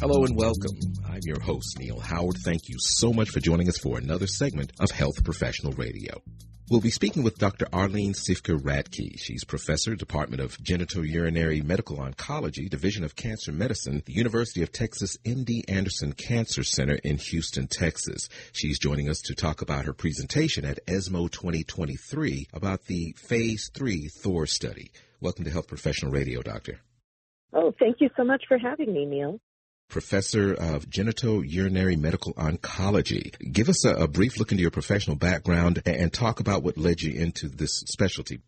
Hello and welcome. I'm your host, Neil Howard. Thank you so much for joining us for another segment of Health Professional Radio. We'll be speaking with Dr. Arlene Siefker Radtke. She's professor, Department of Genitourinary Medical Oncology, Division of Cancer Medicine, the University of Texas MD Anderson Cancer Center in Houston, Texas. She's joining us to talk about her presentation at ESMO 2023 about the Phase 3 Thor study. Welcome to Health Professional Radio, Doctor. Oh, thank you so much for having me, Neil professor of genitourinary medical oncology. Give us a, a, brief look into your professional background and talk about what led you into this specialty.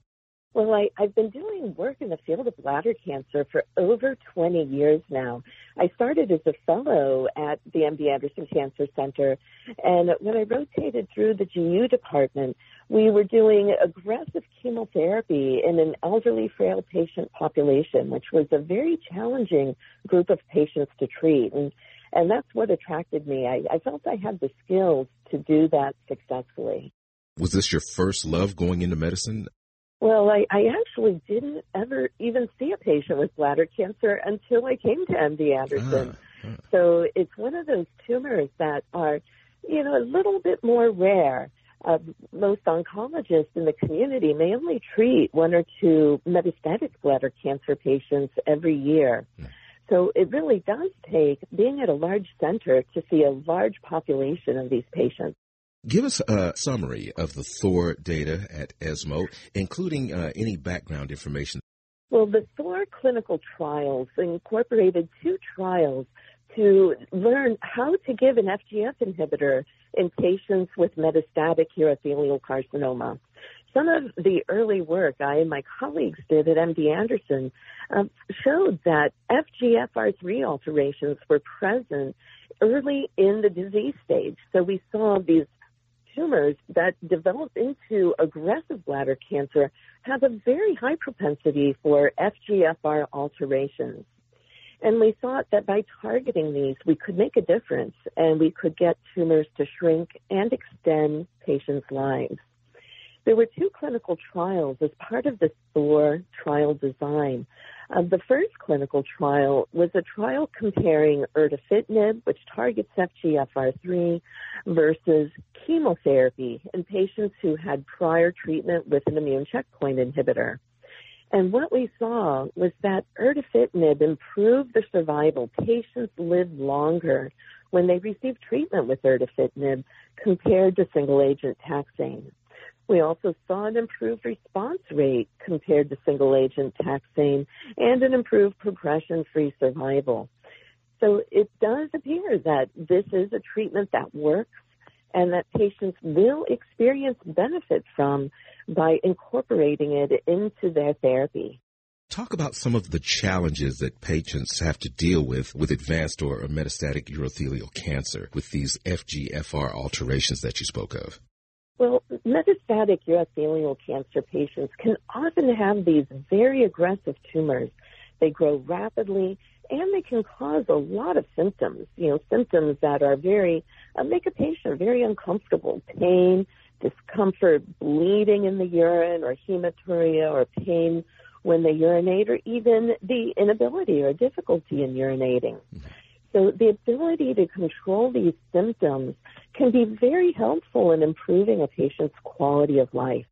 Well, I, I've been doing work in the field of bladder cancer for over 20 years now. I started as a fellow at the MD Anderson Cancer Center, and when I rotated through the GU department, we were doing aggressive chemotherapy in an elderly, frail patient population, which was a very challenging group of patients to treat. And, and that's what attracted me. I, I felt I had the skills to do that successfully. Was this your first love going into medicine? Well, I, I actually didn't ever even see a patient with bladder cancer until I came to MD Anderson. Ah, ah. So it's one of those tumors that are, you know, a little bit more rare. Uh, most oncologists in the community may only treat one or two metastatic bladder cancer patients every year. So it really does take being at a large center to see a large population of these patients. Give us a summary of the Thor data at ESMO, including uh, any background information. Well, the Thor clinical trials incorporated two trials to learn how to give an FGF inhibitor in patients with metastatic urothelial carcinoma. Some of the early work I and my colleagues did at MD Anderson um, showed that FGFR3 alterations were present early in the disease stage. So we saw these tumors that develop into aggressive bladder cancer have a very high propensity for FGFR alterations. And we thought that by targeting these, we could make a difference and we could get tumors to shrink and extend patients' lives. There were two clinical trials as part of the Thor trial design. Uh, the first clinical trial was a trial comparing erdafitinib, which targets FGFR3, versus chemotherapy in patients who had prior treatment with an immune checkpoint inhibitor. And what we saw was that erdafitinib improved the survival. Patients lived longer when they received treatment with erdafitinib compared to single agent taxane. We also saw an improved response rate compared to single agent taxane and an improved progression free survival. So it does appear that this is a treatment that works and that patients will experience benefit from by incorporating it into their therapy. Talk about some of the challenges that patients have to deal with with advanced or metastatic urothelial cancer with these FGFR alterations that you spoke of. Well, metastatic urothelial cancer patients can often have these very aggressive tumors. They grow rapidly and they can cause a lot of symptoms, you know, symptoms that are very, uh, make a patient very uncomfortable. Pain, discomfort, bleeding in the urine or hematuria or pain when they urinate or even the inability or difficulty in urinating. Mm-hmm. So the ability to control these symptoms can be very helpful in improving a patient's quality of life.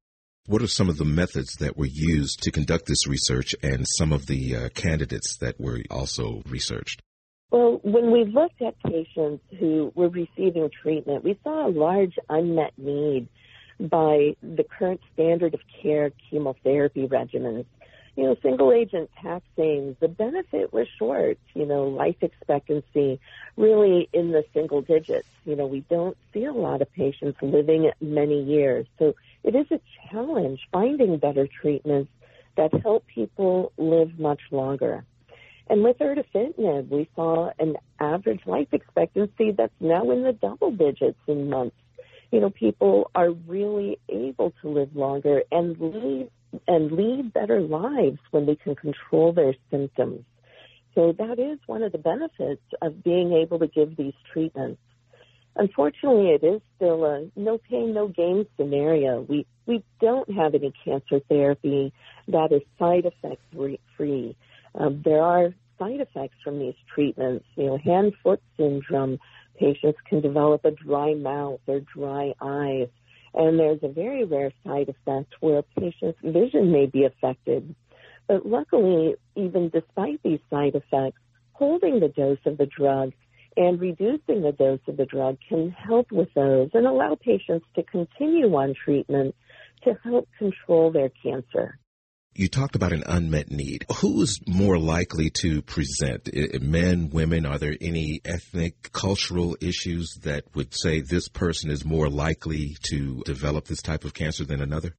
What are some of the methods that were used to conduct this research and some of the uh, candidates that were also researched? Well, when we looked at patients who were receiving treatment, we saw a large unmet need by the current standard of care chemotherapy regimens you know, single agent taxanes, the benefit was short, you know, life expectancy really in the single digits. You know, we don't see a lot of patients living many years. So it is a challenge finding better treatments that help people live much longer. And with erdafitinib, we saw an average life expectancy that's now in the double digits in months. You know, people are really able to live longer and leave and lead better lives when they can control their symptoms. So that is one of the benefits of being able to give these treatments. Unfortunately, it is still a no pain, no gain scenario. We we don't have any cancer therapy that is side effect free. Um, there are side effects from these treatments. You know, hand-foot syndrome, patients can develop a dry mouth or dry eyes. And there's a very rare side effect where a patient's vision may be affected. But luckily, even despite these side effects, holding the dose of the drug and reducing the dose of the drug can help with those and allow patients to continue on treatment to help control their cancer. You talked about an unmet need. Who is more likely to present? Men, women? Are there any ethnic, cultural issues that would say this person is more likely to develop this type of cancer than another?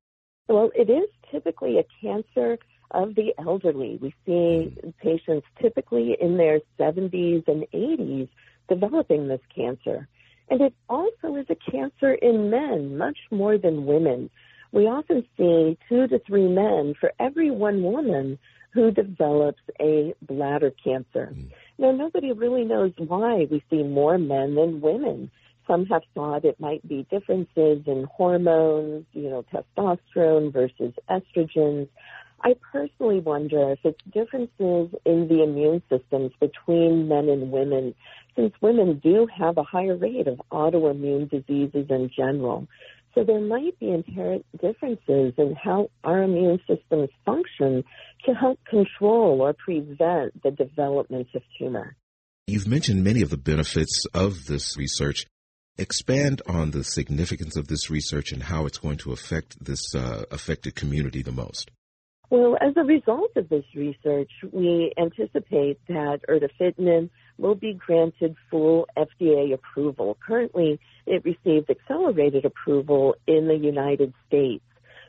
Well, it is typically a cancer of the elderly. We see mm-hmm. patients typically in their 70s and 80s developing this cancer. And it also is a cancer in men, much more than women we often see two to three men for every one woman who develops a bladder cancer. Mm. Now, nobody really knows why we see more men than women. Some have thought it might be differences in hormones, you know, testosterone versus estrogens. I personally wonder if it's differences in the immune systems between men and women, since women do have a higher rate of autoimmune diseases in general. So there might be inherent differences in how our immune systems function to help control or prevent the development of tumor. You've mentioned many of the benefits of this research. Expand on the significance of this research and how it's going to affect this uh, affected community the most. Well, as a result of this research, we anticipate that erdafitinib will be granted full FDA approval. Currently, it received accelerated approval in the United States.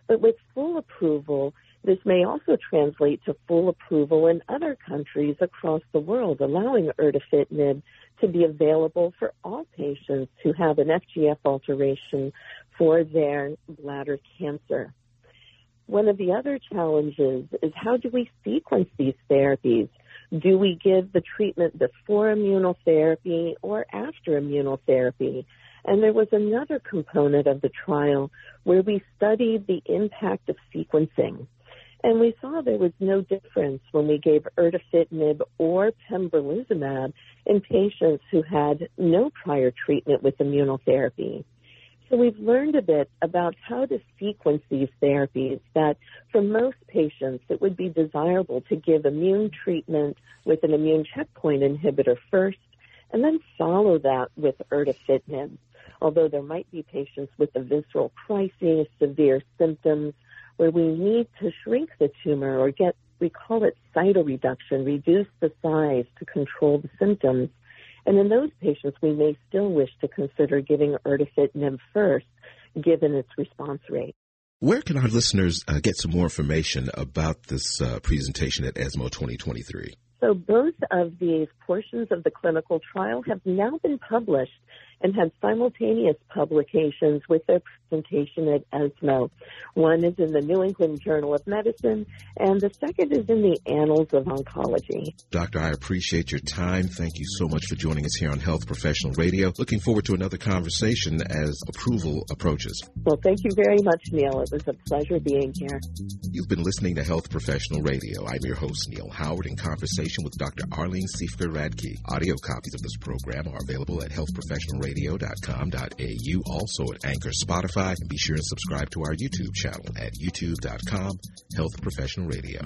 But with full approval, this may also translate to full approval in other countries across the world, allowing erdafitinib to be available for all patients who have an FGF alteration for their bladder cancer. One of the other challenges is how do we sequence these therapies? Do we give the treatment before immunotherapy or after immunotherapy? And there was another component of the trial where we studied the impact of sequencing. And we saw there was no difference when we gave erdafitinib or pembrolizumab in patients who had no prior treatment with immunotherapy. So we've learned a bit about how to sequence these therapies that for most patients it would be desirable to give immune treatment with an immune checkpoint inhibitor first and then follow that with erdafitinib. Although there might be patients with a visceral crisis, severe symptoms, where we need to shrink the tumor or get, we call it cytoreduction, reduce the size to control the symptoms. And in those patients, we may still wish to consider giving erdafitinib first, given its response rate. Where can our listeners uh, get some more information about this uh, presentation at ESMO 2023? So both of these portions of the clinical trial have now been published and had simultaneous publications with their presentation at ESMO. One is in the New England Journal of Medicine, and the second is in the Annals of Oncology. Doctor, I appreciate your time. Thank you so much for joining us here on Health Professional Radio. Looking forward to another conversation as approval approaches. Well, thank you very much, Neil. It was a pleasure being here. You've been listening to Health Professional Radio. I'm your host, Neil Howard, in conversation with Dr. Arlene Siefker Radtke. Audio copies of this program are available at Health Professional Radio radio.com.au, also at Anchor, Spotify, and be sure to subscribe to our YouTube channel at youtube.com Health Professional Radio.